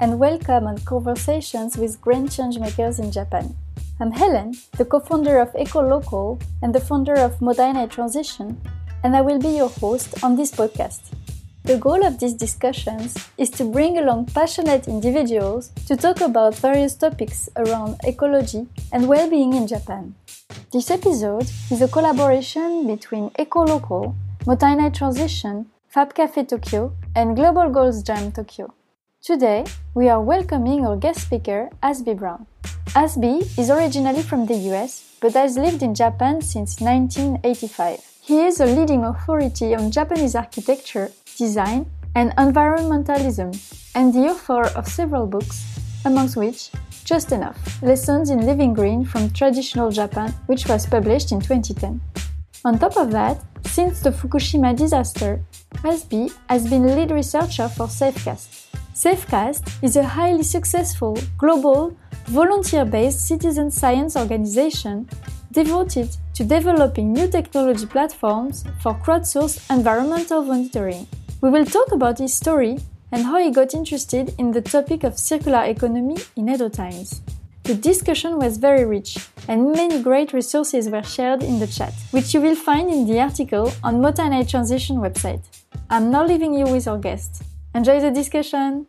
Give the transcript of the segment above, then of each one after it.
And welcome on Conversations with Green Changemakers in Japan. I'm Helen, the co-founder of EcoLocal and the founder of Mottainai Transition, and I will be your host on this podcast. The goal of these discussions is to bring along passionate individuals to talk about various topics around ecology and well-being in Japan. This episode is a collaboration between EcoLocal, Mottainai Transition, Fab Cafe Tokyo, and Global Goals Jam Tokyo. Today, we are welcoming our guest speaker, Azby Brown. Azby is originally from the US, but has lived in Japan since 1985. He is a leading authority on Japanese architecture, design, and environmentalism, and the author of several books, amongst which Just Enough Lessons in Living Green from Traditional Japan, which was published in 2010. On top of that, since the Fukushima disaster, Azby has been lead researcher for Safecast, Safecast is a highly successful, global, volunteer based citizen science organization devoted to developing new technology platforms for crowdsourced environmental monitoring. We will talk about his story and how he got interested in the topic of circular economy in Edo times. The discussion was very rich, and many great resources were shared in the chat, which you will find in the article on Mottainai Transition website. I'm now leaving you with our guest. Enjoy the discussion!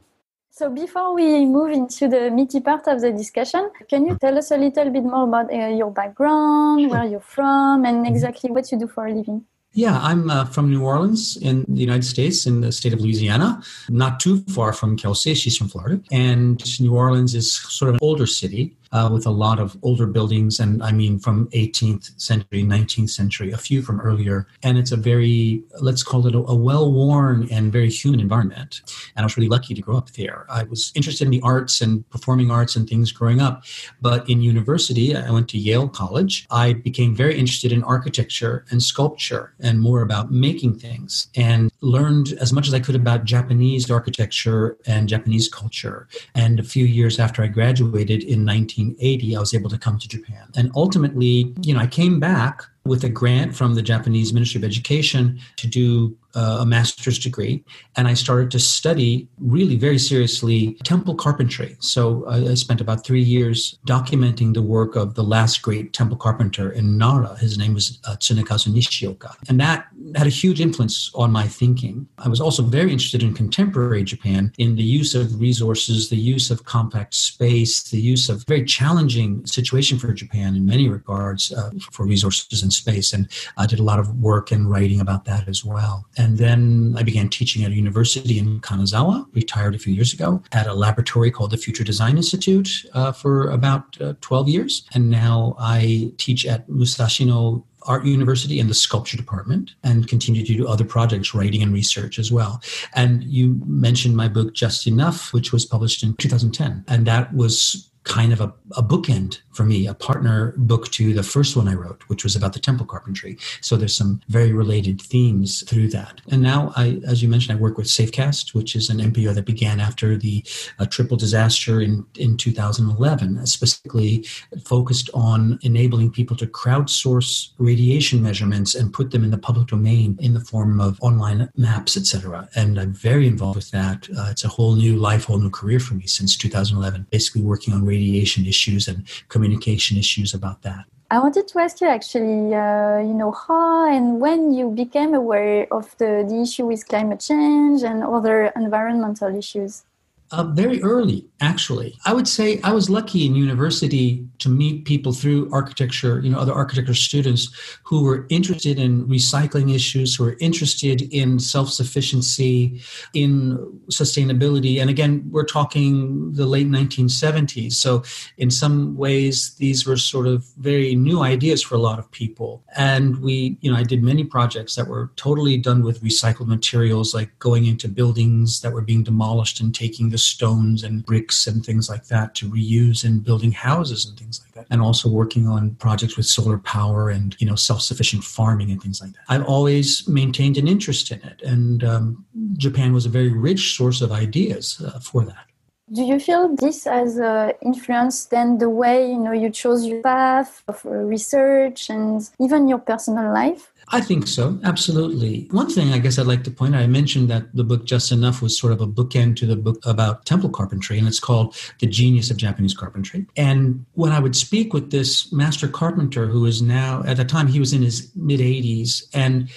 So before we move into the meaty part of the discussion, can you tell us a little bit more about uh, your background, where you're from, and exactly what you do for a living? Yeah, I'm uh, from New Orleans in the United States, in the state of Louisiana, not too far from Kelsey. She's from Florida. And New Orleans is sort of an older city uh, with a lot of older buildings, and I mean from 18th century, 19th century, a few from earlier. And it's a very, let's call it a, a well worn and very human environment. And I was really lucky to grow up there. I was interested in the arts and performing arts and things growing up. But in university, I went to Yale College. I became very interested in architecture and sculpture and more about making things and learned as much as I could about Japanese architecture and Japanese culture. And a few years after I graduated in 1980, I was able to come to Japan. And ultimately, you know, I came back with a grant from the Japanese Ministry of Education to do a master's degree, and I started to study really very seriously temple carpentry. So I, I spent about three years documenting the work of the last great temple carpenter in Nara. His name was uh, Tsunekazu Nishioka, and that had a huge influence on my thinking. I was also very interested in contemporary Japan, in the use of resources, the use of compact space, the use of very challenging situation for Japan in many regards uh, for resources and space. And I did a lot of work and writing about that as well. And then I began teaching at a university in Kanazawa, retired a few years ago, at a laboratory called the Future Design Institute uh, for about uh, 12 years. And now I teach at Musashino Art University in the sculpture department and continue to do other projects, writing and research as well. And you mentioned my book, Just Enough, which was published in 2010. And that was kind of a, a bookend for me, a partner book to the first one I wrote, which was about the temple carpentry. So there's some very related themes through that. And now, I, as you mentioned, I work with Safecast, which is an NPO that began after the uh, triple disaster in, in 2011, specifically focused on enabling people to crowdsource radiation measurements and put them in the public domain in the form of online maps, etc. And I'm very involved with that. Uh, it's a whole new life, whole new career for me since 2011, basically working on radiation issues and communication issues about that. I wanted to ask you actually, uh, you know, how and when you became aware of the, the issue with climate change and other environmental issues. Uh, very early, actually. I would say I was lucky in university to meet people through architecture, you know, other architecture students who were interested in recycling issues, who were interested in self sufficiency, in sustainability. And again, we're talking the late 1970s. So, in some ways, these were sort of very new ideas for a lot of people. And we, you know, I did many projects that were totally done with recycled materials, like going into buildings that were being demolished and taking the stones and bricks and things like that to reuse in building houses and things like that. And also working on projects with solar power and, you know, self-sufficient farming and things like that. I've always maintained an interest in it. And um, Japan was a very rich source of ideas uh, for that. Do you feel this has uh, influenced then the way you know you chose your path of research and even your personal life? I think so, absolutely. One thing I guess I'd like to point out, I mentioned that the book Just Enough was sort of a bookend to the book about temple carpentry, and it's called The Genius of Japanese Carpentry. And when I would speak with this master carpenter who is now, at the time, he was in his mid 80s, and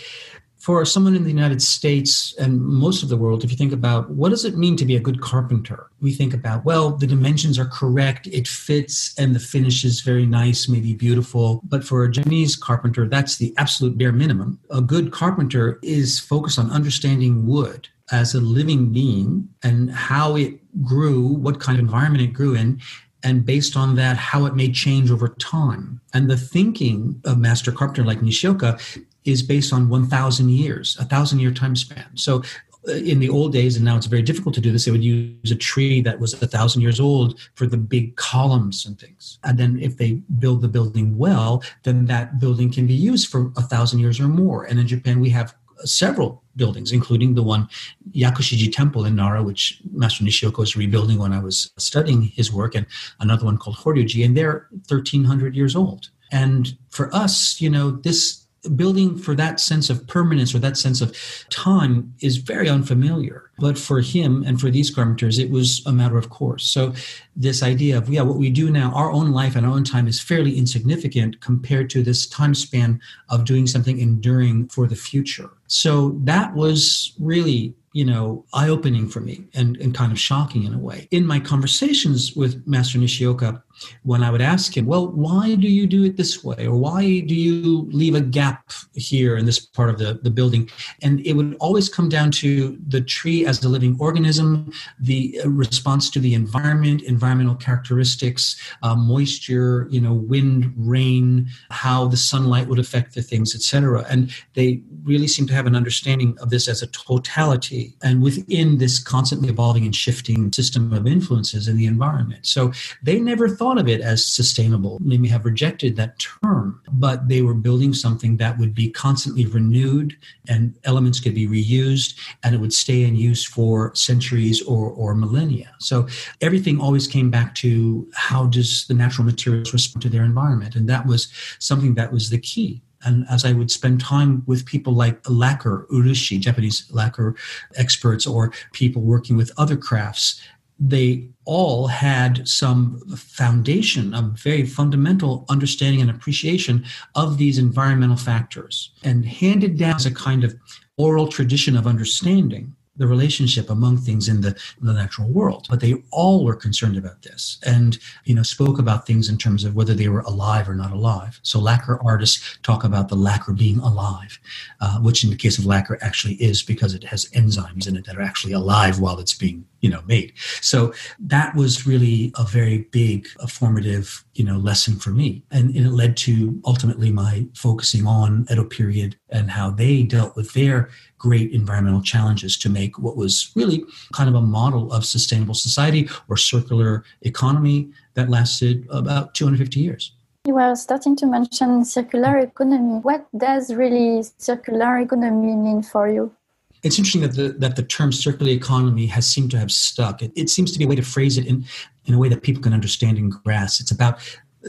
for someone in the United States and most of the world, if you think about what does it mean to be a good carpenter, we think about, well, the dimensions are correct, it fits, and the finish is very nice, maybe beautiful. But for a Japanese carpenter, that's the absolute bare minimum. A good carpenter is focused on understanding wood as a living being and how it grew, what kind of environment it grew in, and based on that, how it may change over time. And the thinking of master carpenter like Nishioka is based on 1,000 years, a thousand year time span. So uh, in the old days, and now it's very difficult to do this, they would use a tree that was a thousand years old for the big columns and things. And then if they build the building well, then that building can be used for a thousand years or more. And in Japan, we have several buildings, including the one Yakushiji Temple in Nara, which Master Nishioka was rebuilding when I was studying his work, and another one called Horyuji, and they're 1,300 years old. And for us, you know, this building for that sense of permanence or that sense of time is very unfamiliar. But for him and for these carpenters, it was a matter of course. So this idea of, yeah, what we do now, our own life and our own time is fairly insignificant compared to this time span of doing something enduring for the future. So that was really you know, eye opening for me and, and kind of shocking in a way. In my conversations with Master Nishioka, when I would ask him, well, why do you do it this way? Or why do you leave a gap here in this part of the, the building? And it would always come down to the tree as a living organism, the response to the environment, environmental characteristics, uh, moisture, you know, wind, rain, how the sunlight would affect the things, etc. And they really seem to have an understanding of this as a totality and within this constantly evolving and shifting system of influences in the environment. So they never thought of it as sustainable. They may have rejected that term, but they were building something that would be constantly renewed and elements could be reused and it would stay in use for centuries or, or millennia. So everything always came back to how does the natural materials respond to their environment? And that was something that was the key. And as I would spend time with people like lacquer, urushi, Japanese lacquer experts, or people working with other crafts, they all had some foundation, a very fundamental understanding and appreciation of these environmental factors and handed down as a kind of oral tradition of understanding the relationship among things in the, the natural world. But they all were concerned about this and, you know, spoke about things in terms of whether they were alive or not alive. So lacquer artists talk about the lacquer being alive, uh, which in the case of lacquer actually is because it has enzymes in it that are actually alive while it's being you know made so that was really a very big a formative you know lesson for me and, and, it led to ultimately my focusing on edo period and how they dealt with their great environmental challenges to make what was really kind of a model of sustainable society or circular economy that lasted about 250 years you were starting to mention circular economy. What does really circular economy mean for you? it's interesting that the that the term circular economy has seemed to have stuck. It, it seems to be a way to phrase it in in a way that people can understand and grasp. It's about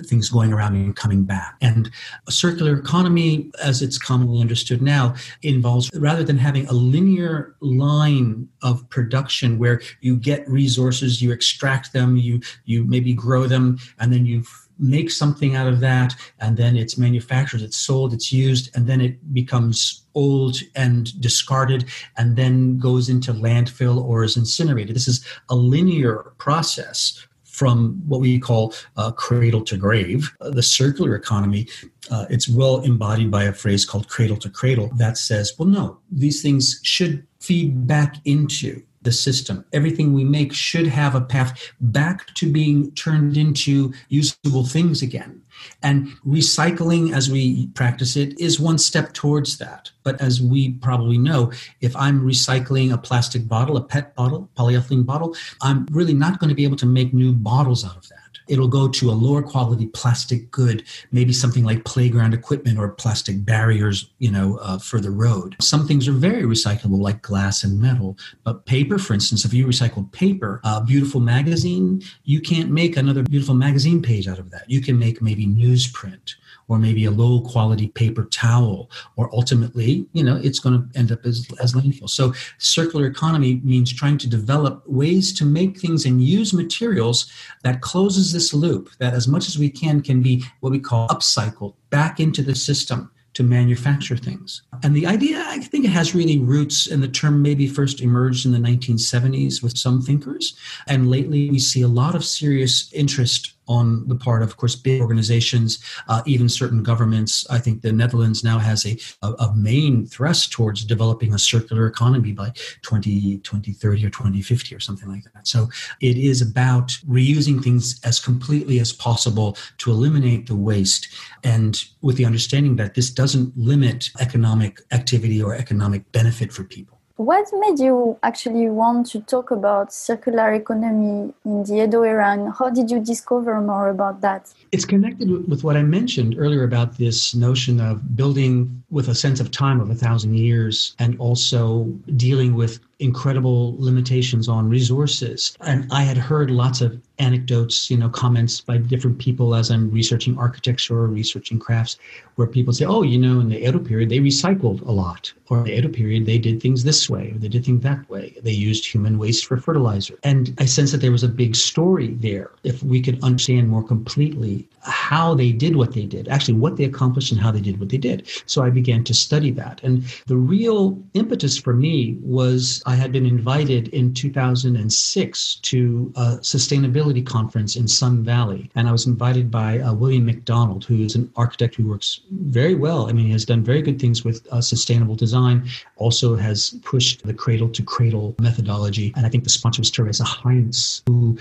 things going around and coming back. And a circular economy, as it's commonly understood now, involves rather than having a linear line of production where you get resources, you extract them, you you maybe grow them, and then you make something out of that, and then it's manufactured, it's sold, it's used, and then it becomes old and discarded and then goes into landfill or is incinerated. This is a linear process from what we call uh, cradle to grave. Uh, the circular economy, uh, it's well embodied by a phrase called cradle to cradle that says, well, no, these things should feed back into the system. Everything we make should have a path back to being turned into usable things again. And recycling, as we practice it, is one step towards that. But as we probably know, if I'm recycling a plastic bottle, a PET bottle, polyethylene bottle, I'm really not going to be able to make new bottles out of that it'll go to a lower quality plastic good, maybe something like playground equipment or plastic barriers, you know, uh, for the road. Some things are very recyclable, like glass and metal, but paper for instance, if you recycle paper, a beautiful magazine, you can't make another beautiful magazine page out of that. You can make maybe newsprint or maybe a low quality paper towel, or ultimately, you know, it's going to end up as, as landfill. So circular economy means trying to develop ways to make things and use materials that closes this loop, that as much as we can can be what we call upcycled back into the system to manufacture things. And the idea, I think it has really roots, and the term maybe first emerged in the 1970s with some thinkers. And lately, we see a lot of serious interest on the part of, of course, big organizations, uh, even certain governments. I think the Netherlands now has a, a, a, main thrust towards developing a circular economy by 20, 2030 or 2050 or something like that. So it is about reusing things as completely as possible to eliminate the waste and with the understanding that this doesn't limit economic activity or economic benefit for people. What made you actually want to talk about circular economy in the Edo era and how did you discover more about that? It's connected with what I mentioned earlier about this notion of building with a sense of time of a thousand years and also dealing with incredible limitations on resources. And I had heard lots of anecdotes, you know, comments by different people as I'm researching architecture or researching crafts, where people say, oh, you know, in the Edo period, they recycled a lot. Or the Edo period, they did things this way, or they did things that way. They used human waste for fertilizer. And I sense that there was a big story there. If we could understand more completely how they did what they did, actually what they accomplished and how they did what they did. So I began to study that. And the real impetus for me was had been invited in 2006 to a sustainability conference in Sun Valley. And I was invited by uh, William McDonough, who is an architect who works very well. I mean, he has done very good things with uh, sustainable design, also has pushed the cradle to cradle methodology. And I think the sponsor was Teresa Heinz, who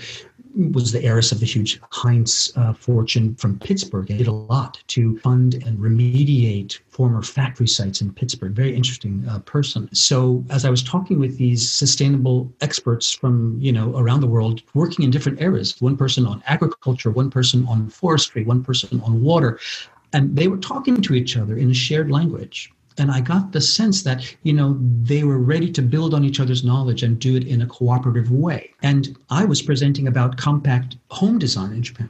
was the heiress of the huge Heinz uh, fortune from Pittsburgh and did a lot to fund and remediate former factory sites in Pittsburgh. Very interesting uh, person. So as I was talking with these sustainable experts from you know around the world, working in different areas, one person on agriculture, one person on forestry, one person on water, and they were talking to each other in a shared language and I got the sense that, you know, they were ready to build on each other's knowledge and do it in a cooperative way. And I was presenting about compact home design in Japan.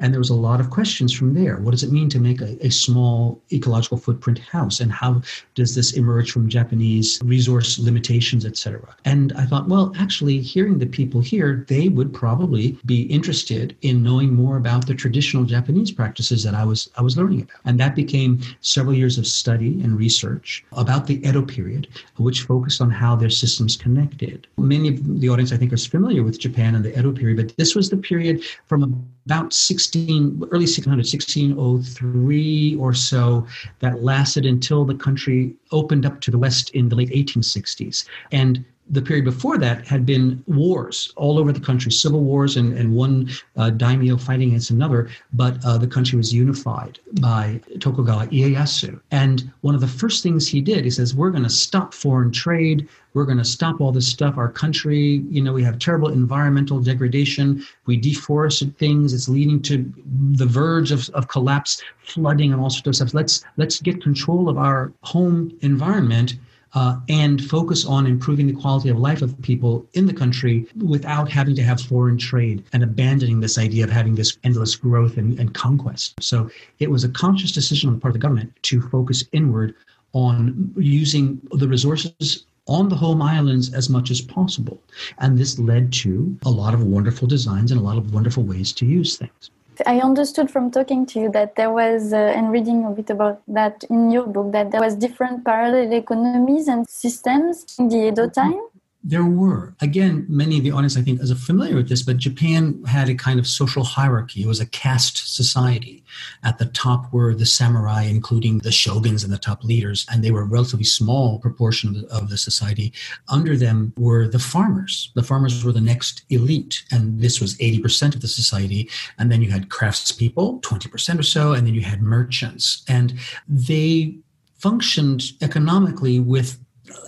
And there was a lot of questions from there. What does it mean to make a, a, small ecological footprint house? And how does this emerge from Japanese resource limitations, etc.? And I thought, well, actually, hearing the people here, they would probably be interested in knowing more about the traditional Japanese practices that I was I was learning about. And that became several years of study and research about the Edo period, which focused on how their systems connected. Many of the audience, I think, are familiar with Japan and the Edo period, but this was the period from about 16 early 1600 1603 or so that lasted until the country opened up to the west in the late 1860s and the period before that had been wars all over the country, civil wars, and, and one uh, daimyo fighting against another. But uh, the country was unified by Tokugawa Ieyasu. And one of the first things he did, he says, We're going to stop foreign trade. We're going to stop all this stuff. Our country, you know, we have terrible environmental degradation. We deforested things. It's leading to the verge of, of collapse, flooding, and all sorts of stuff. Let's let's get control of our home environment uh, and focus on improving the quality of life of people in the country without having to have foreign trade and abandoning this idea of having this endless growth and, and conquest. So it was a conscious decision on the part of the government to focus inward on using the resources on the home islands as much as possible. And this led to a lot of wonderful designs and a lot of wonderful ways to use things. I understood from talking to you that there was, uh, and reading a bit about that in your book, that there was different parallel economies and systems in the Edo time. There were. Again, many of the audience, I think, is familiar with this, but Japan had a kind of social hierarchy. It was a caste society. At the top were the samurai, including the shoguns and the top leaders, and they were a relatively small proportion of the, of the society. Under them were the farmers. The farmers were the next elite, and this was 80% of the society. And then you had craftspeople, 20% or so, and then you had merchants. And they functioned economically with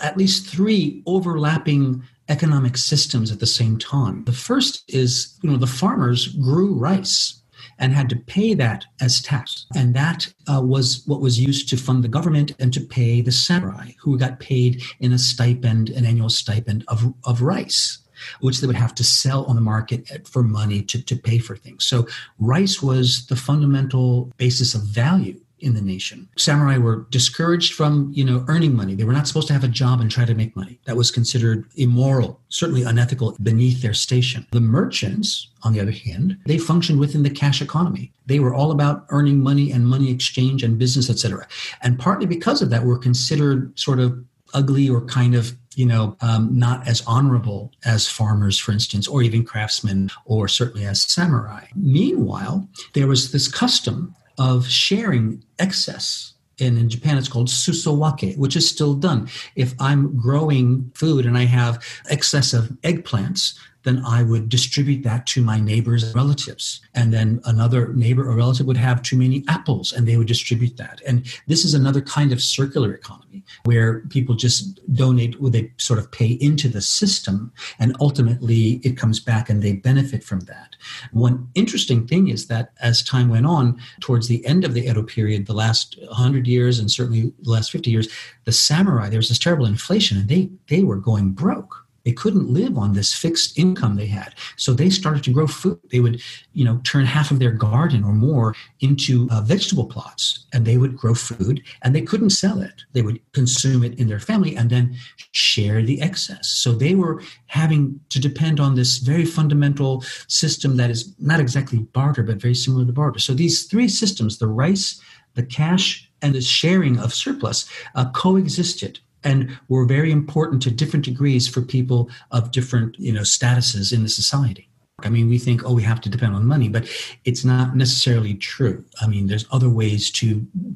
at least three overlapping economic systems at the same time. The first is, you know, the farmers grew rice and had to pay that as tax. And that uh, was what was used to fund the government and to pay the samurai, who got paid in a stipend, an annual stipend of, of rice which they would have to sell on the market for money to, to pay for things. So rice was the fundamental basis of value in the nation. Samurai were discouraged from, you know, earning money. They were not supposed to have a job and try to make money. That was considered immoral, certainly unethical beneath their station. The merchants, on the other hand, they functioned within the cash economy. They were all about earning money and money exchange and business, etc. And partly because of that, were considered sort of ugly or kind of you know, um, not as honorable as farmers, for instance, or even craftsmen, or certainly as samurai. Meanwhile, there was this custom of sharing excess. And in Japan, it's called susowake, which is still done. If I'm growing food and I have excess of eggplants, then I would distribute that to my neighbors and relatives. And then another neighbor or relative would have too many apples and they would distribute that. And this is another kind of circular economy where people just donate, or they sort of pay into the system and ultimately it comes back and they benefit from that. One interesting thing is that as time went on, towards the end of the Edo period, the last 100 years and certainly the last 50 years, the samurai, there was this terrible inflation and they, they were going broke they couldn't live on this fixed income they had. So they started to grow food. They would, you know, turn half of their garden or more into uh, vegetable plots and they would grow food and they couldn't sell it. They would consume it in their family and then share the excess. So they were having to depend on this very fundamental system that is not exactly barter, but very similar to barter. So these three systems, the rice, the cash, and the sharing of surplus, uh, coexisted and were very important to different degrees for people of different you know statuses in the society. I mean we think oh we have to depend on money but it's not necessarily true. I mean there's other ways to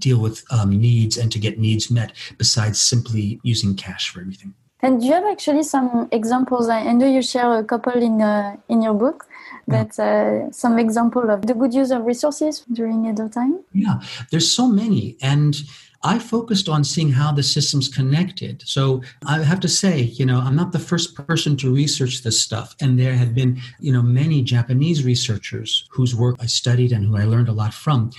deal with um, needs and to get needs met besides simply using cash for everything. And do you have actually some examples? I know you share a couple in uh, in your book but uh, some example of the good use of resources during Edo time? Yeah, there's so many. And I focused on seeing how the systems connected. So I have to say, you know, I'm not the first person to research this stuff. And there have been, you know, many Japanese researchers whose work I studied and who I learned a lot from.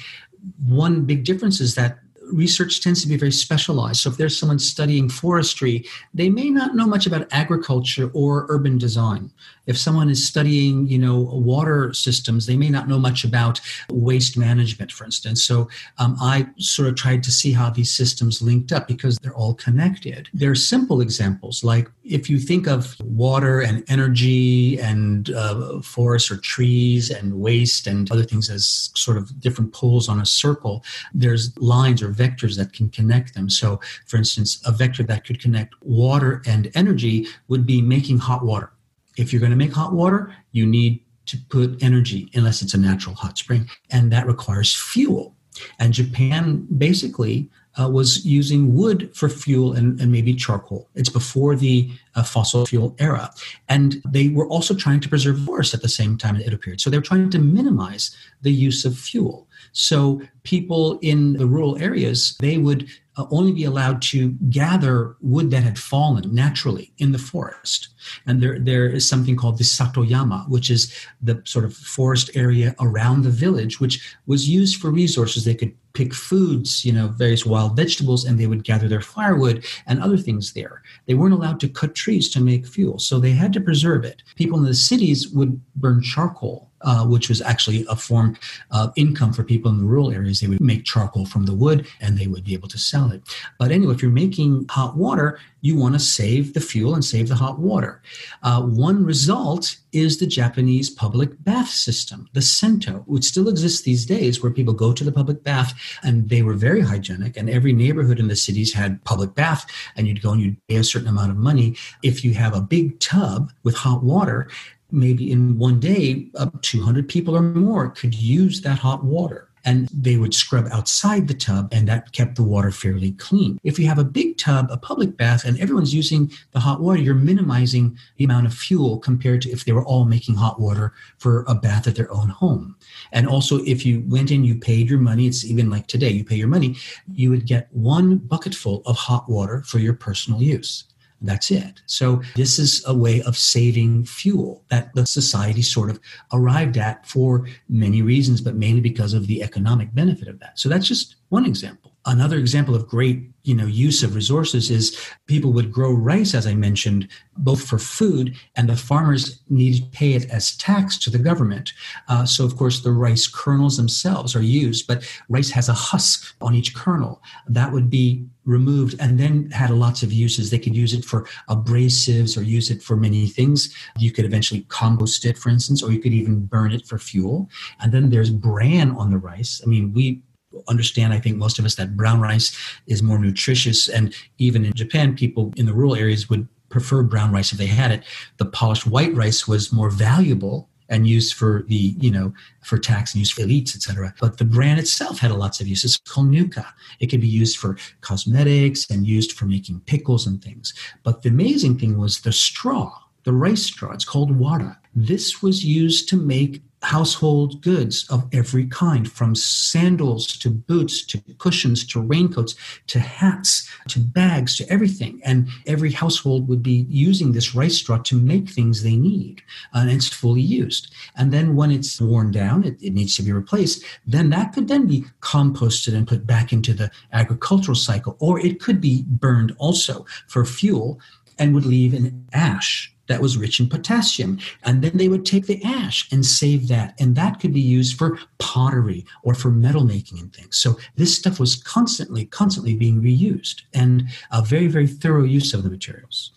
One big difference is that research tends to be very specialized. So if there's someone studying forestry, they may not know much about agriculture or urban design. If someone is studying, you know, water systems, they may not know much about waste management, for instance. So um, I sort of tried to see how these systems linked up because they're all connected. There are simple examples, like if you think of water and energy and uh, forests or trees and waste and other things as sort of different poles on a circle, there's lines or vectors that can connect them. So, for instance, a vector that could connect water and energy would be making hot water if you're going to make hot water, you need to put energy, unless it's a natural hot spring, and that requires fuel. And Japan basically uh, was using wood for fuel and, and, maybe charcoal. It's before the uh, fossil fuel era. And they were also trying to preserve forests at the same time Edo period. So they were trying to minimize the use of fuel. So people in the rural areas, they would uh, only be allowed to gather wood that had fallen naturally in the forest. And there, there is something called the Satoyama, which is the sort of forest area around the village, which was used for resources. They could pick foods, you know, various wild vegetables, and they would gather their firewood and other things there. They weren't allowed to cut trees to make fuel, so they had to preserve it. People in the cities would burn charcoal uh, which was actually a form of income for people in the rural areas. They would make charcoal from the wood and they would be able to sell it. But anyway, if you're making hot water, you want to save the fuel and save the hot water. Uh, one result is the Japanese public bath system, the Sento, which still exists these days, where people go to the public bath and they were very hygienic. And every neighborhood in the cities had public bath, and you'd go and you'd pay a certain amount of money. If you have a big tub with hot water, maybe in one day, uh, up 200 people or more could use that hot water. And they would scrub outside the tub, and that kept the water fairly clean. If you have a big tub, a public bath, and everyone's using the hot water, you're minimizing the amount of fuel compared to if they were all making hot water for a bath at their own home. And also, if you went in, you paid your money, it's even like today, you pay your money, you would get one bucketful of hot water for your personal use That's it. So this is a way of saving fuel that the society sort of arrived at for many reasons, but mainly because of the economic benefit of that. So that's just one example. Another example of great, you know, use of resources is people would grow rice, as I mentioned, both for food and the farmers needed to pay it as tax to the government. Uh, so, of course, the rice kernels themselves are used, but rice has a husk on each kernel that would be removed and then had lots of uses. They could use it for abrasives or use it for many things. You could eventually compost it, for instance, or you could even burn it for fuel. And then there's bran on the rice. I mean, we understand, I think most of us, that brown rice is more nutritious. And even in Japan, people in the rural areas would prefer brown rice if they had it. The polished white rice was more valuable and used for the, you know, for tax and used for elites, etc. But the bran itself had lots of uses. It's called nuka. It could be used for cosmetics and used for making pickles and things. But the amazing thing was the straw, the rice straw. It's called wara This was used to make household goods of every kind, from sandals to boots to cushions to raincoats to hats to bags to everything. And every household would be using this rice straw to make things they need. Uh, and it's fully used. And then when it's worn down, it, it needs to be replaced. Then that could then be composted and put back into the agricultural cycle, or it could be burned also for fuel and would leave an ash that was rich in potassium. And then they would take the ash and save that. And that could be used for pottery or for metal making and things. So this stuff was constantly, constantly being reused and a very, very thorough use of the materials.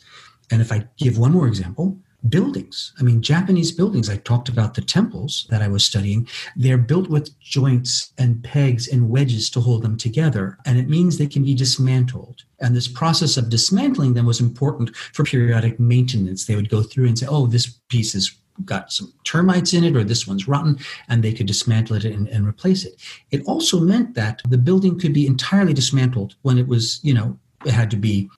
And if I give one more example, buildings. I mean, Japanese buildings, I talked about the temples that I was studying. They're built with joints and pegs and wedges to hold them together. And it means they can be dismantled. And this process of dismantling them was important for periodic maintenance. They would go through and say, oh, this piece has got some termites in it or this one's rotten and they could dismantle it and, and replace it it also meant that the building could be entirely dismantled when it was you know had to be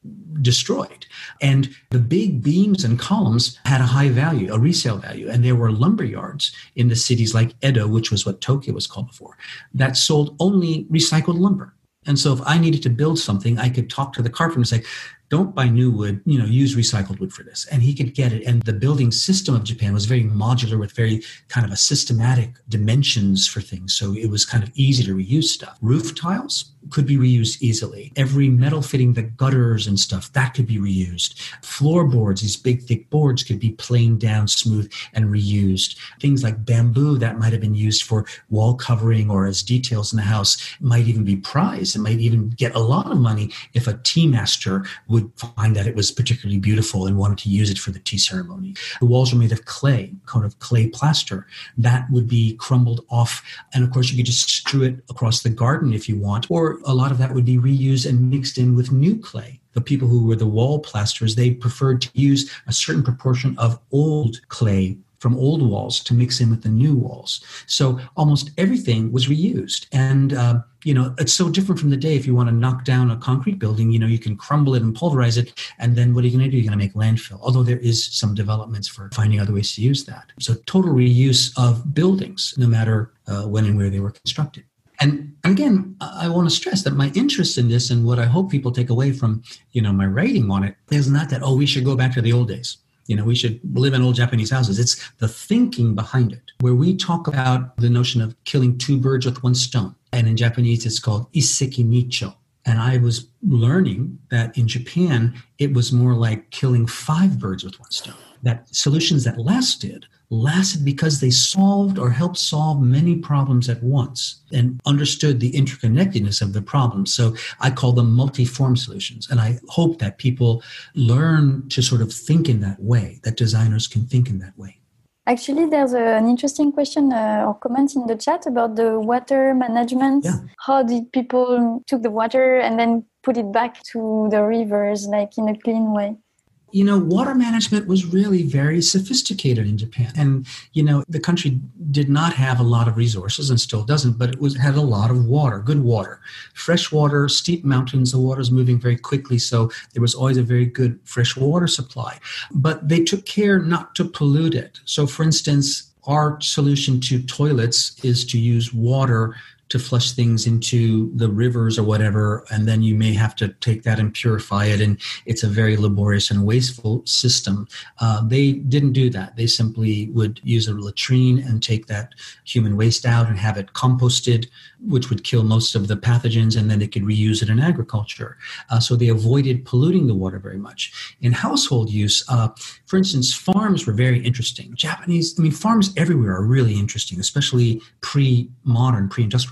destroyed. And the big beams and columns had a high value, a resale value. And there were lumber yards in the cities like Edo, which was what Tokyo was called before, that sold only recycled lumber. And so if I needed to build something, I could talk to the carpenter and say, don't buy new wood, you know, use recycled wood for this. And he could get it. And the building system of Japan was very modular with very kind of a systematic dimensions for things. So it was kind of easy to reuse stuff. Roof tiles, could be reused easily. Every metal fitting the gutters and stuff, that could be reused. Floorboards, these big thick boards could be planed down smooth and reused. Things like bamboo that might have been used for wall covering or as details in the house might even be prized. It might even get a lot of money if a tea master would find that it was particularly beautiful and wanted to use it for the tea ceremony. The walls are made of clay, kind of clay plaster. That would be crumbled off. And of course, you could just strew it across the garden if you want, or a lot of that would be reused and mixed in with new clay. The people who were the wall plasterers, they preferred to use a certain proportion of old clay from old walls to mix in with the new walls. So almost everything was reused. And, uh, you know, it's so different from the day. If you want to knock down a concrete building, you know, you can crumble it and pulverize it. And then what are you going to do? You're going to make landfill. Although there is some developments for finding other ways to use that. So total reuse of buildings, no matter uh, when and where they were constructed. And, again, I want to stress that my interest in this and what I hope people take away from, you know, my writing on it is not that, oh, we should go back to the old days. You know, we should live in old Japanese houses. It's the thinking behind it, where we talk about the notion of killing two birds with one stone. And in Japanese, it's called isseki nicho. And I was learning that in Japan, it was more like killing five birds with one stone. That solutions that lasted lasted because they solved or helped solve many problems at once and understood the interconnectedness of the problems. So I call them multi-form solutions. And I hope that people learn to sort of think in that way, that designers can think in that way. Actually, there's a, an interesting question uh, or comment in the chat about the water management. Yeah. How did people took the water and then put it back to the rivers, like in a clean way? You know, water management was really very sophisticated in Japan. And, you know, the country did not have a lot of resources and still doesn't, but it was had a lot of water, good water. Fresh water, steep mountains, the water is moving very quickly, so there was always a very good fresh water supply. But they took care not to pollute it. So for instance, our solution to toilets is to use water to flush things into the rivers or whatever, and then you may have to take that and purify it, and it's a very laborious and wasteful system. Uh, they didn't do that. They simply would use a latrine and take that human waste out and have it composted, which would kill most of the pathogens, and then they could reuse it in agriculture. Uh, so they avoided polluting the water very much. In household use, uh, for instance, farms were very interesting. Japanese, I mean, farms everywhere are really interesting, especially pre modern,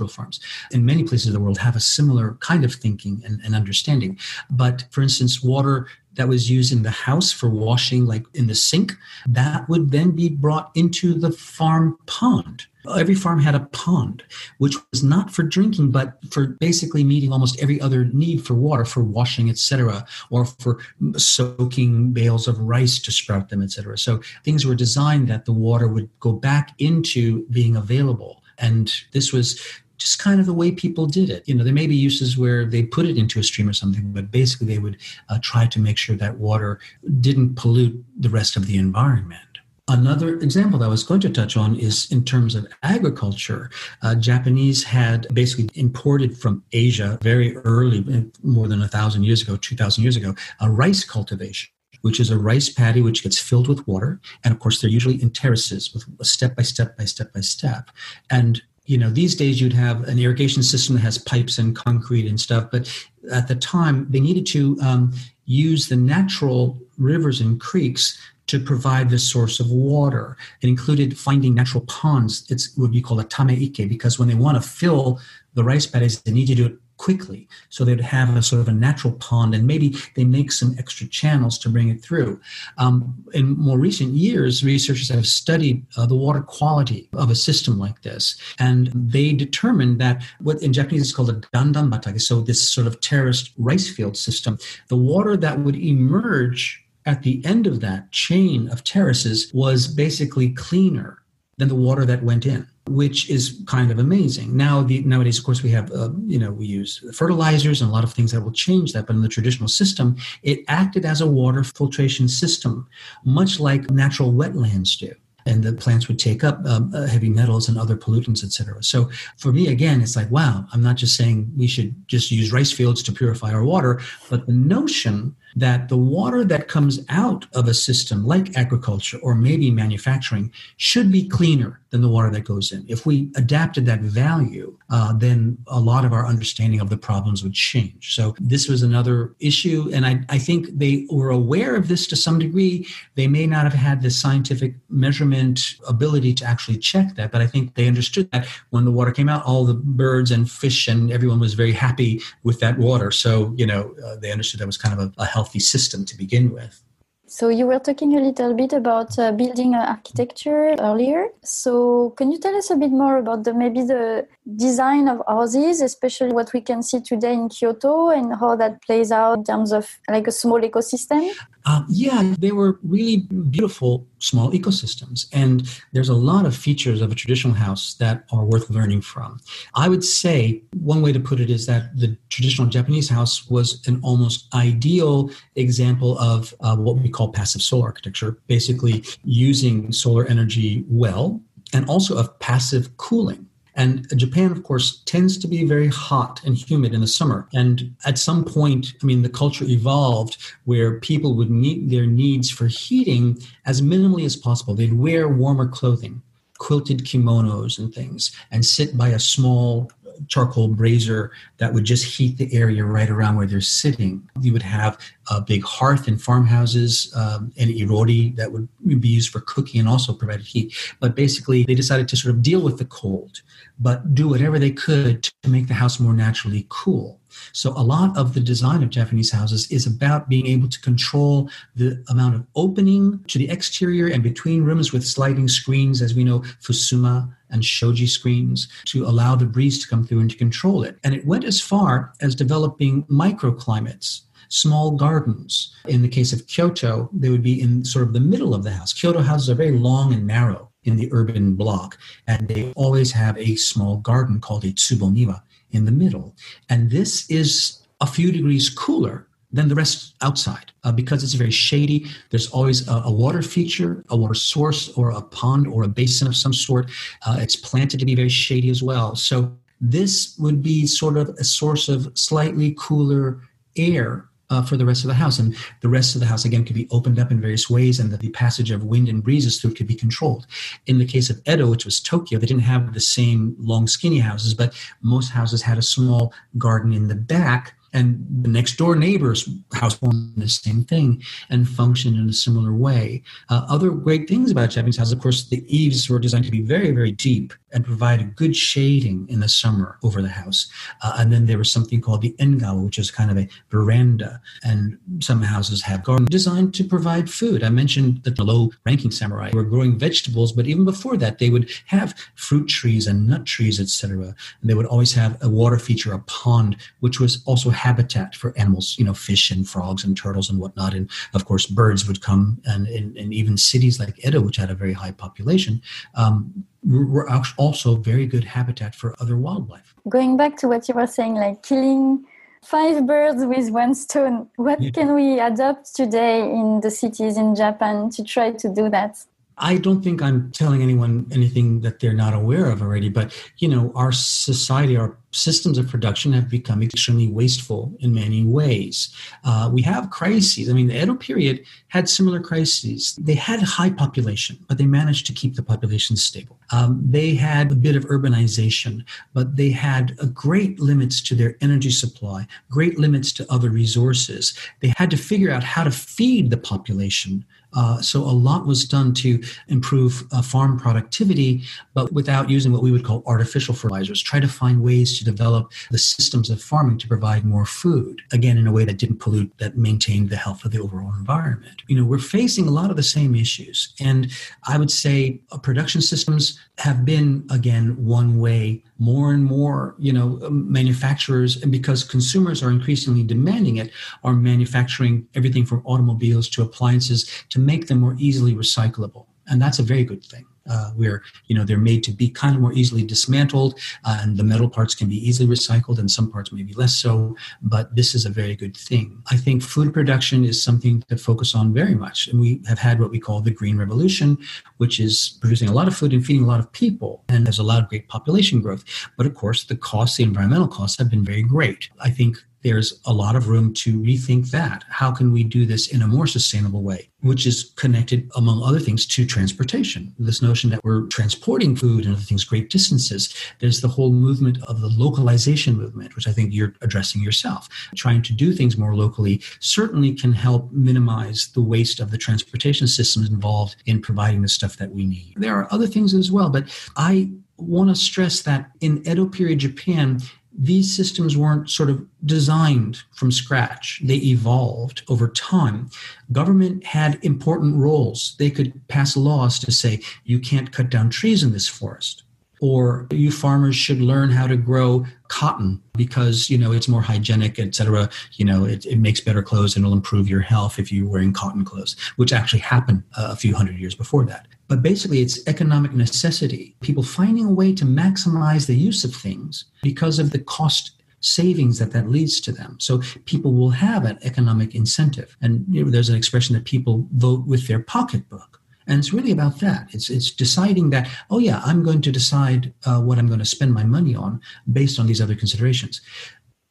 farms. In many places of the world have a similar kind of thinking and, and understanding. But for instance, water that was used in the house for washing, like in the sink, that would then be brought into the farm pond. Every farm had a pond, which was not for drinking, but for basically meeting almost every other need for water, for washing, etc., or for soaking bales of rice to sprout them, etc. So things were designed that the water would go back into being available. And this was just kind of the way people did it. You know, there may be uses where they put it into a stream or something, but basically they would uh, try to make sure that water didn't pollute the rest of the environment. Another example that I was going to touch on is in terms of agriculture. Uh, Japanese had basically imported from Asia very early, more than a thousand years ago, 2,000 years ago, a rice cultivation which is a rice paddy which gets filled with water. And of course, they're usually in terraces with step by step by step by step. And you know these days you'd have an irrigation system that has pipes and concrete and stuff but at the time they needed to um, use the natural rivers and creeks to provide the source of water. It included finding natural ponds. It's what we call a tameike because when they want to fill the rice paddies, they need to do it quickly. So they'd have a sort of a natural pond, and maybe they make some extra channels to bring it through. Um, in more recent years, researchers have studied uh, the water quality of a system like this, and they determined that what in Japanese is called a dandan batake, so this sort of terraced rice field system, the water that would emerge at the end of that chain of terraces was basically cleaner than the water that went in which is kind of amazing. Now, the, nowadays, of course, we have, uh, you know, we use fertilizers and a lot of things that will change that. But in the traditional system, it acted as a water filtration system, much like natural wetlands do and the plants would take up um, uh, heavy metals and other pollutants, etc. So for me, again, it's like, wow, I'm not just saying we should just use rice fields to purify our water, but the notion that the water that comes out of a system like agriculture or maybe manufacturing should be cleaner than the water that goes in. If we adapted that value, uh, then a lot of our understanding of the problems would change. So this was another issue. And I, I think they were aware of this to some degree. They may not have had the scientific measurement ability to actually check that, but I think they understood that when the water came out, all the birds and fish and everyone was very happy with that water. So, you know, uh, they understood that was kind of a, a healthy system to begin with. So you were talking a little bit about uh, building an architecture earlier. So can you tell us a bit more about the maybe the design of houses, especially what we can see today in Kyoto and how that plays out in terms of like a small ecosystem? Um, yeah, they were really beautiful small ecosystems. And there's a lot of features of a traditional house that are worth learning from. I would say one way to put it is that the traditional Japanese house was an almost ideal example of uh, what we call passive solar architecture, basically using solar energy well and also of passive cooling. And Japan, of course, tends to be very hot and humid in the summer. And at some point, I mean, the culture evolved where people would meet their needs for heating as minimally as possible. They'd wear warmer clothing, quilted kimonos and things, and sit by a small charcoal brazier that would just heat the area right around where they're sitting. You would have a big hearth in farmhouses, um, and irori that would be used for cooking and also provided heat. But basically, they decided to sort of deal with the cold but do whatever they could to make the house more naturally cool. So a lot of the design of Japanese houses is about being able to control the amount of opening to the exterior and between rooms with sliding screens, as we know, fusuma and shoji screens, to allow the breeze to come through and to control it. And it went as far as developing microclimates small gardens. In the case of Kyoto, they would be in sort of the middle of the house. Kyoto houses are very long and narrow in the urban block. And they always have a small garden called a tsuboniwa in the middle. And this is a few degrees cooler than the rest outside uh, because it's very shady. There's always a, a, water feature, a water source, or a pond or a basin of some sort. Uh, it's planted to be very shady as well. So this would be sort of a source of slightly cooler air uh, for the rest of the house. And the rest of the house, again, could be opened up in various ways, and the, the, passage of wind and breezes through it could be controlled. In the case of Edo, which was Tokyo, they didn't have the same long, skinny houses, but most houses had a small garden in the back and the next door neighbor's house formed the same thing and function in a similar way. Uh, other great things about Japanese houses, of course, the eaves were designed to be very, very deep and provide good shading in the summer over the house. Uh, and then there was something called the engawa, which is kind of a veranda. And some houses have gardens designed to provide food. I mentioned that the low-ranking samurai were growing vegetables, but even before that, they would have fruit trees and nut trees, etc. And they would always have a water feature, a pond, which was also habitat for animals, you know, fish and frogs and turtles and whatnot. And of course, birds would come, and, and, and even cities like Edo, which had a very high population, um, were also very good habitat for other wildlife. Going back to what you were saying, like killing five birds with one stone, what yeah. can we adopt today in the cities in Japan to try to do that? I don't think I'm telling anyone anything that they're not aware of already, but you know, our society, our systems of production have become extremely wasteful in many ways. Uh, we have crises. I mean, the Edo period had similar crises. They had high population, but they managed to keep the population stable. Um, they had a bit of urbanization, but they had great limits to their energy supply, great limits to other resources. They had to figure out how to feed the population uh, so a lot was done to improve uh, farm productivity, but without using what we would call artificial fertilizers. Try to find ways to develop the systems of farming to provide more food, again, in a way that didn't pollute, that maintained the health of the overall environment. You know, we're facing a lot of the same issues. And I would say uh, production systems have been, again, one way more and more, you know, um, manufacturers, and because consumers are increasingly demanding it, are manufacturing everything from automobiles to appliances to make them more easily recyclable. And that's a very good thing uh, where you know they're made to be kind of more easily dismantled uh, and the metal parts can be easily recycled and some parts maybe less so but this is a very good thing. I think food production is something to focus on very much and we have had what we call the green revolution which is producing a lot of food and feeding a lot of people and has allowed great population growth. But of course the costs the environmental costs have been very great. I think there's a lot of room to rethink that. How can we do this in a more sustainable way, which is connected, among other things, to transportation? This notion that we're transporting food and other things great distances. There's the whole movement of the localization movement, which I think you're addressing yourself. Trying to do things more locally certainly can help minimize the waste of the transportation systems involved in providing the stuff that we need. There are other things as well, but I want to stress that in Edo period Japan, these systems weren't sort of designed from scratch. They evolved over time. Government had important roles. They could pass laws to say, you can't cut down trees in this forest. Or you farmers should learn how to grow cotton because you know it's more hygienic, etc. You know it, it makes better clothes and it'll improve your health if you're wearing cotton clothes, which actually happened uh, a few hundred years before that. But basically, it's economic necessity. People finding a way to maximize the use of things because of the cost savings that that leads to them. So people will have an economic incentive. And you know, there's an expression that people vote with their pocketbook. And it's really about that. It's, it's deciding that, oh, yeah, I'm going to decide uh, what I'm going to spend my money on based on these other considerations.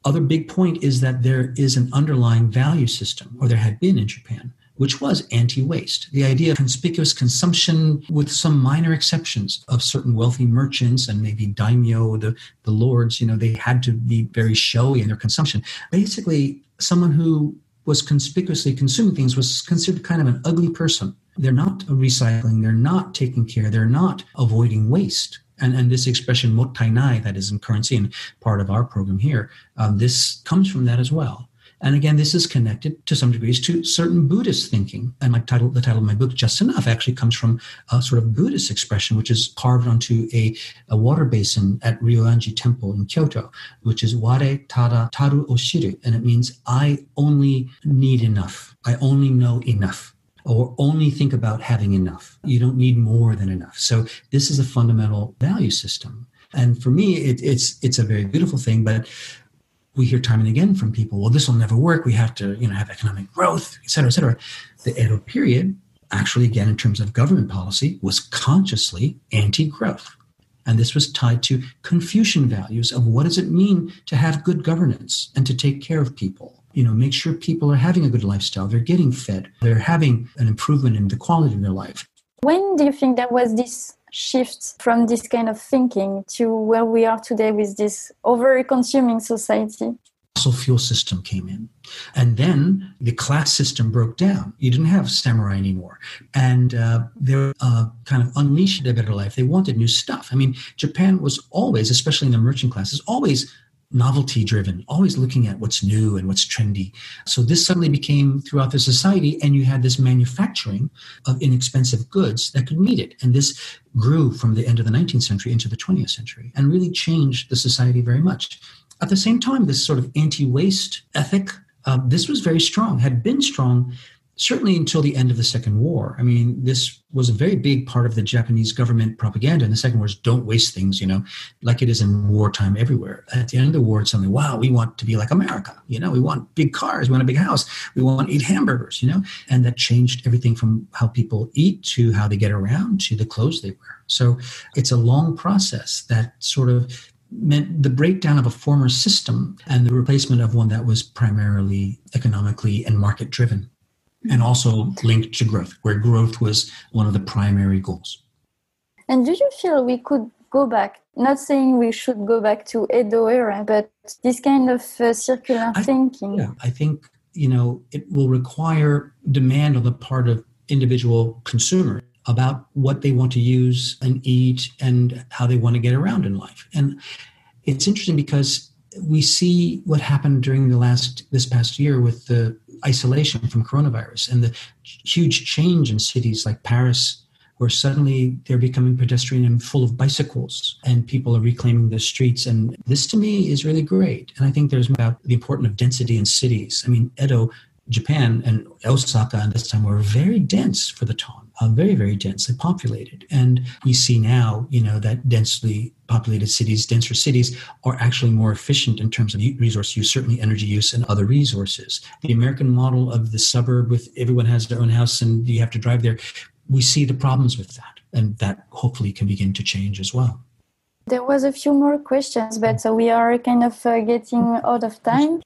Other big point is that there is an underlying value system, or there had been in Japan, which was anti waste. The idea of conspicuous consumption, with some minor exceptions of certain wealthy merchants and maybe daimyo, the, the lords, you know, they had to be very showy in their consumption. Basically, someone who was conspicuously consuming things was considered kind of an ugly person. They're not recycling, they're not taking care, they're not avoiding waste. And, and this expression mottainai that is in currency and part of our program here, um, this comes from that as well. And again, this is connected to some degrees to certain Buddhist thinking. And my title, the title of my book, Just Enough, actually comes from a sort of Buddhist expression, which is carved onto a, a water basin at Ryoanji Temple in Kyoto, which is Ware Tada Taru Oshiru. And it means I only need enough. I only know enough or only think about having enough. You don't need more than enough. So this is a fundamental value system. And for me, it, it's it's a very beautiful thing. But we hear time and again from people, well, this will never work. We have to, you know, have economic growth, et cetera, et cetera. The Edo period, actually, again, in terms of government policy, was consciously anti-growth. And this was tied to Confucian values of what does it mean to have good governance and to take care of people. You know, make sure people are having a good lifestyle, they're getting fed, they're having an improvement in the quality of their life. When do you think there was this shift from this kind of thinking to where we are today with this over consuming society? fossil fuel system came in. And then the class system broke down. You didn't have samurai anymore. And uh, they uh, kind of unleashed a better life. They wanted new stuff. I mean, Japan was always, especially in the merchant classes, always novelty driven, always looking at what's new and what's trendy. So this suddenly became throughout the society, and you had this manufacturing of inexpensive goods that could meet it. And this grew from the end of the 19th century into the 20th century and really changed the society very much. At the same time, this sort of anti waste ethic, uh, this was very strong, had been strong certainly until the end of the Second War. I mean, this was a very big part of the Japanese government propaganda in the Second War is don't waste things, you know, like it is in wartime everywhere. At the end of the war, it's something, wow, we want to be like America, you know, we want big cars, we want a big house, we want to eat hamburgers, you know, and that changed everything from how people eat to how they get around to the clothes they wear. So it's a long process that sort of meant the breakdown of a former system and the replacement of one that was primarily economically and market driven and also linked to growth where growth was one of the primary goals and do you feel we could go back not saying we should go back to edo era but this kind of uh, circular I, thinking yeah i think you know it will require demand on the part of individual consumers about what they want to use and eat and how they want to get around in life. And it's interesting because we see what happened during the last this past year with the isolation from coronavirus and the huge change in cities like Paris where suddenly they're becoming pedestrian and full of bicycles and people are reclaiming the streets. And this to me is really great. And i think there's about the importance of density in cities. I mean edo japan and osaka at this time were very dense for the time very, very densely populated. And we see now, you know, that densely populated cities, denser cities, are actually more efficient in terms of resource use, certainly energy use and other resources. The American model of the suburb with everyone has their own house and you have to drive there, we see the problems with that. And that hopefully can begin to change as well. There was a few more questions, but we are kind of uh, getting out of time.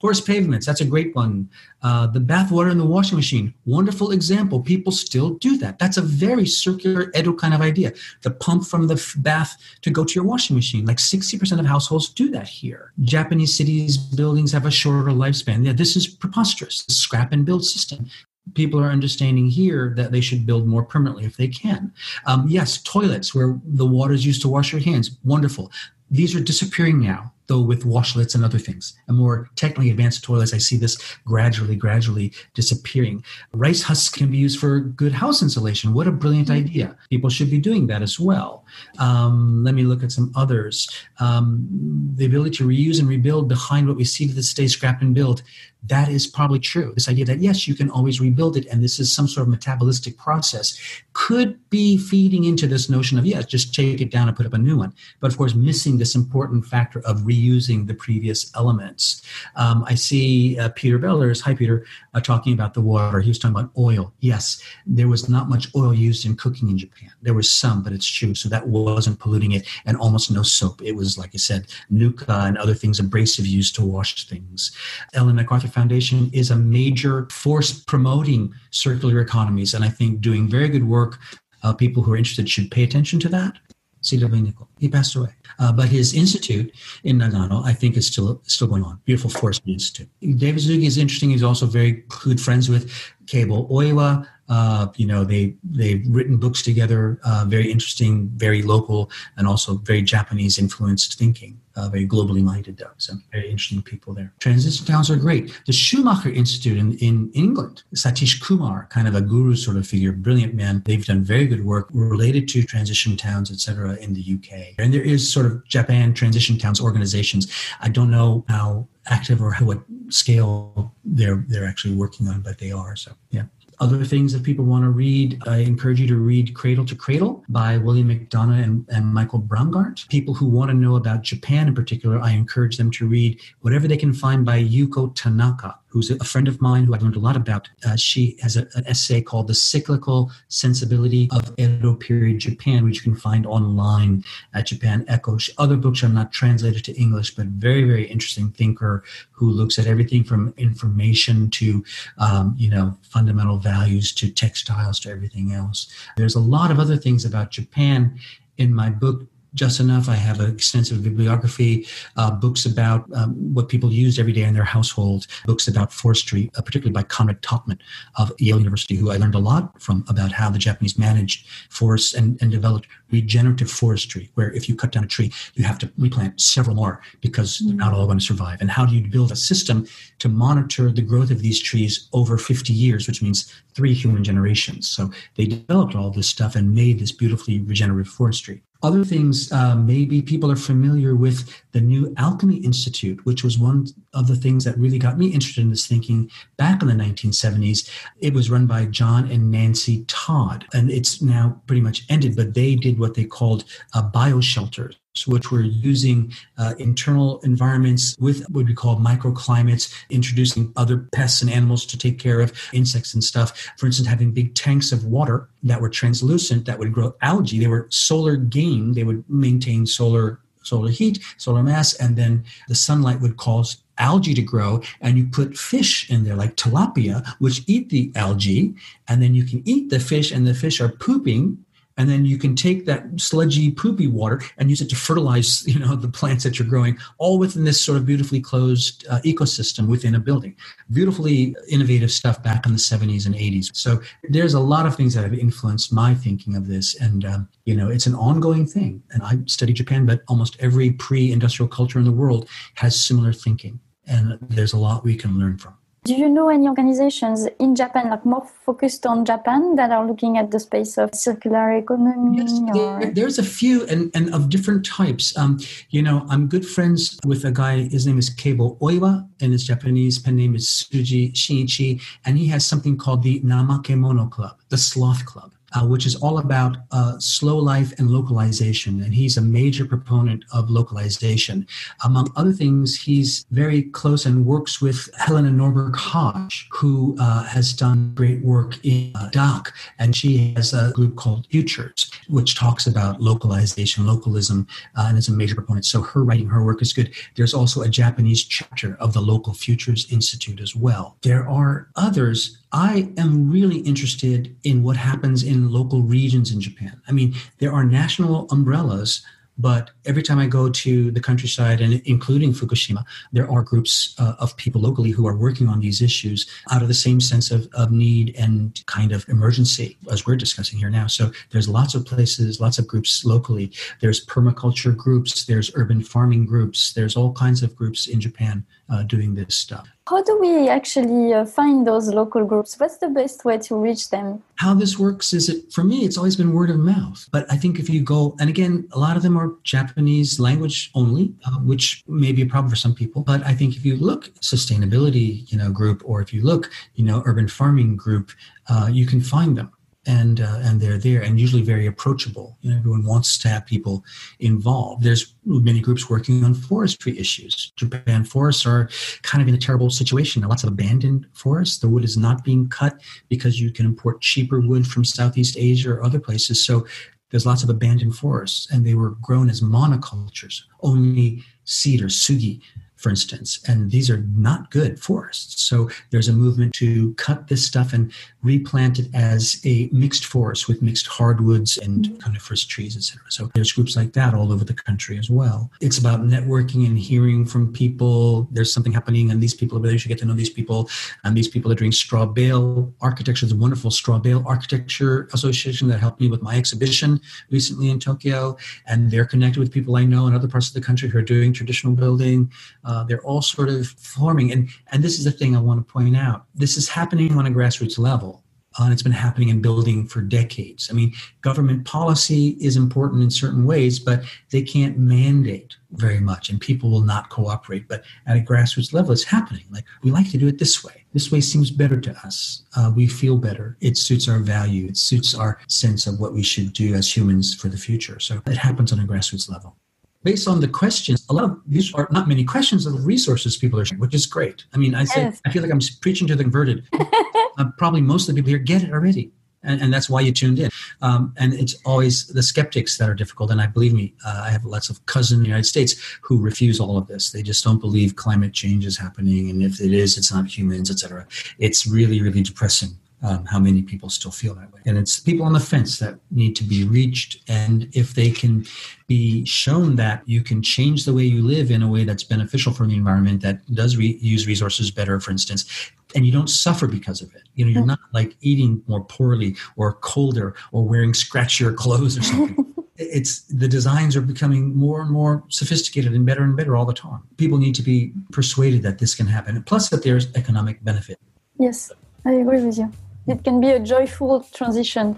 Porous pavements, that's a great one. Uh, the bath water in the washing machine, wonderful example. People still do that. That's a very circular Edo kind of idea. The pump from the bath to go to your washing machine. Like 60% of households do that here. Japanese cities, buildings have a shorter lifespan. Yeah, this is preposterous. Scrap and build system people are understanding here that they should build more permanently if they can. Um, yes, toilets where the water is used to wash your hands, wonderful. These are disappearing now though with washlets and other things. And more technically advanced toilets, I see this gradually, gradually disappearing. Rice husks can be used for good house insulation. What a brilliant mm-hmm. idea. People should be doing that as well. Um, let me look at some others. Um, the ability to reuse and rebuild behind what we see to this day, scrap and build that is probably true. This idea that yes, you can always rebuild it, and this is some sort of metabolistic process, could be feeding into this notion of yes, just take it down and put up a new one. But of course, missing this important factor of reusing the previous elements. Um, I see uh, Peter Bellers, hi Peter, uh, talking about the water. He was talking about oil. Yes, there was not much oil used in cooking in Japan. There was some, but it's true. So that wasn't polluting it, and almost no soap. It was like I said, nuka and other things abrasive used to wash things. Ellen MacArthur Foundation is a major force promoting circular economies, and I think doing very good work. Uh, people who are interested should pay attention to that. C.W. Nicol. He passed away. Uh, but his institute in Nagano, I think, is still still going on. Beautiful Forest Institute. David Suzuki is interesting. He's also very good friends with Keibo Oiwa, uh, you know, they they've written books together, uh, very interesting, very local, and also very Japanese influenced thinking, uh, very globally minded though. So very interesting people there. Transition towns are great. The Schumacher Institute in, in England, Satish Kumar, kind of a guru sort of figure, brilliant man. They've done very good work related to transition towns, etc., in the UK. And there is sort of Japan transition towns organizations. I don't know how active or what scale they're they're actually working on, but they are. So yeah. Other things that people want to read, I encourage you to read Cradle to Cradle by William McDonough and, and Michael Braungart. People who want to know about Japan in particular, I encourage them to read whatever they can find by Yuko Tanaka. Who's a friend of mine who I've learned a lot about. Uh, she has a, an essay called The Cyclical Sensibility of Edo Period Japan, which you can find online at Japan Echo. Other books are not translated to English, but very, very interesting thinker who looks at everything from information to, um, you know, fundamental values to textiles to everything else. There's a lot of other things about Japan in my book just enough. I have an extensive bibliography, uh, books about um, what people used every day in their household, books about forestry, uh, particularly by Conrad Totman of Yale University, who I learned a lot from about how the Japanese managed forests and, and developed regenerative forestry, where if you cut down a tree, you have to replant several more because they're not all going to survive. And how do you build a system to monitor the growth of these trees over 50 years, which means three human generations? So they developed all this stuff and made this beautifully regenerative forestry. Other things, uh, maybe people are familiar with the New Alchemy Institute, which was one of the things that really got me interested in this thinking back in the 1970s. It was run by John and Nancy Todd, and it's now pretty much ended, but they did what they called uh, bioshelters which were using uh, internal environments with what we call microclimates, introducing other pests and animals to take care of insects and stuff. For instance, having big tanks of water that were translucent that would grow algae. They were solar gain. They would maintain solar solar heat, solar mass, and then the sunlight would cause algae to grow and you put fish in there like tilapia which eat the algae and then you can eat the fish and the fish are pooping and then you can take that sludgy poopy water and use it to fertilize you know the plants that you're growing all within this sort of beautifully closed uh, ecosystem within a building. Beautifully innovative stuff back in the 70s and 80s so there's a lot of things that have influenced my thinking of this. And um, you know it's an ongoing thing. And i study japan but almost every pre-industrial culture in the world has similar thinking. And there's a lot we can learn from do you know any organizations in Japan, like more focused on Japan, that are looking at the space of circular economy? Yes, there, there's a few and, and of different types. Um, you know, I'm good friends with a guy, his name is Keibo Oiwa, and his Japanese pen name is Tsuji Shinichi, and he has something called the Namakemono Club, the Sloth Club uh, which is all about uh, slow life and localization. And he's a major proponent of localization. Among other things, he's very close and works with Helena Norberg Hodge, who uh, has done great work in uh, DOC. And she has a group called Futures, which talks about localization, localism, uh, and is a major proponent. So her writing, her work is good. There's also a Japanese chapter of the Local Futures Institute as well. There are others I am really interested in what happens in local regions in Japan. I mean, there are national umbrellas, but every time I go to the countryside and including Fukushima, there are groups uh, of people locally who are working on these issues out of the same sense of, of need and kind of emergency as we're discussing here now. So there's lots of places, lots of groups locally. There's permaculture groups, there's urban farming groups, there's all kinds of groups in Japan uh, doing this stuff. How do we actually uh, find those local groups? What's the best way to reach them? How this works is it for me, it's always been word of mouth. But I think if you go, and again, a lot of them are Japanese language only, uh, which may be a problem for some people. But I think if you look sustainability, you know, group, or if you look, you know, urban farming group, uh, you can find them and uh, and they're there and usually very approachable. You know, everyone wants to have people involved. There's many groups working on forestry issues. Japan forests are kind of in a terrible situation. Lots of abandoned forests. The wood is not being cut because you can import cheaper wood from Southeast Asia or other places. So there's lots of abandoned forests, and they were grown as monocultures. Only cedar, sugi, for instance, and these are not good forests. So there's a movement to cut this stuff and replant it as a mixed forest with mixed hardwoods and mm-hmm. coniferous trees, etc. So there's groups like that all over the country as well. It's about networking and hearing from people. There's something happening, and these people over there, you should get to know these people. And these people are doing straw bale architecture. There's a wonderful straw bale architecture association that helped me with my exhibition recently in Tokyo, and they're connected with people I know in other parts of the country who are doing traditional building. Uh, they're all sort of forming. And, and this is the thing I want to point out. This is happening on a grassroots level. Uh, and it's been happening in building for decades. I mean, government policy is important in certain ways, but they can't mandate very much, and people will not cooperate. But at a grassroots level, it's happening. Like, we like to do it this way. This way seems better to us. Uh, we feel better. It suits our value, it suits our sense of what we should do as humans for the future. So it happens on a grassroots level. Based on the questions, a lot of these are not many questions of the resources people are sharing, which is great. I mean, I say Yes. I feel like I'm preaching to the converted. uh, probably most of the people here get it already. And, and that's why you tuned in. Um, and it's always the skeptics that are difficult. And I believe me, uh, I have lots of cousins in the United States who refuse all of this. They just don't believe climate change is happening. And if it is, it's not humans, etc. It's really, really depressing um, how many people still feel that way. And it's people on the fence that need to be reached. And if they can be shown that you can change the way you live in a way that's beneficial for the environment, that does re- use resources better, for instance, and you don't suffer because of it. You know, you're not like eating more poorly or colder or wearing scratchier clothes or something. it's the designs are becoming more and more sophisticated and better and better all the time. People need to be persuaded that this can happen. Plus that there's economic benefit. Yes, I agree with you. It can be a joyful transition.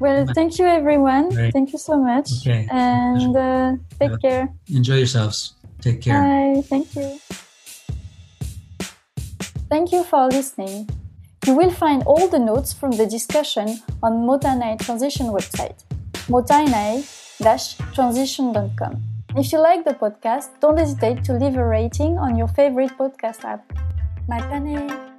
Well, thank you, everyone. Right. Thank you so much. Okay. And uh, take care. Enjoy yourselves. Take care. Bye. Thank you. Thank you for listening. You will find all the notes from the discussion on Mottainai Transition website, mottainai-transition.com. If you like the podcast, don't hesitate to leave a rating on your favorite podcast app. Matane!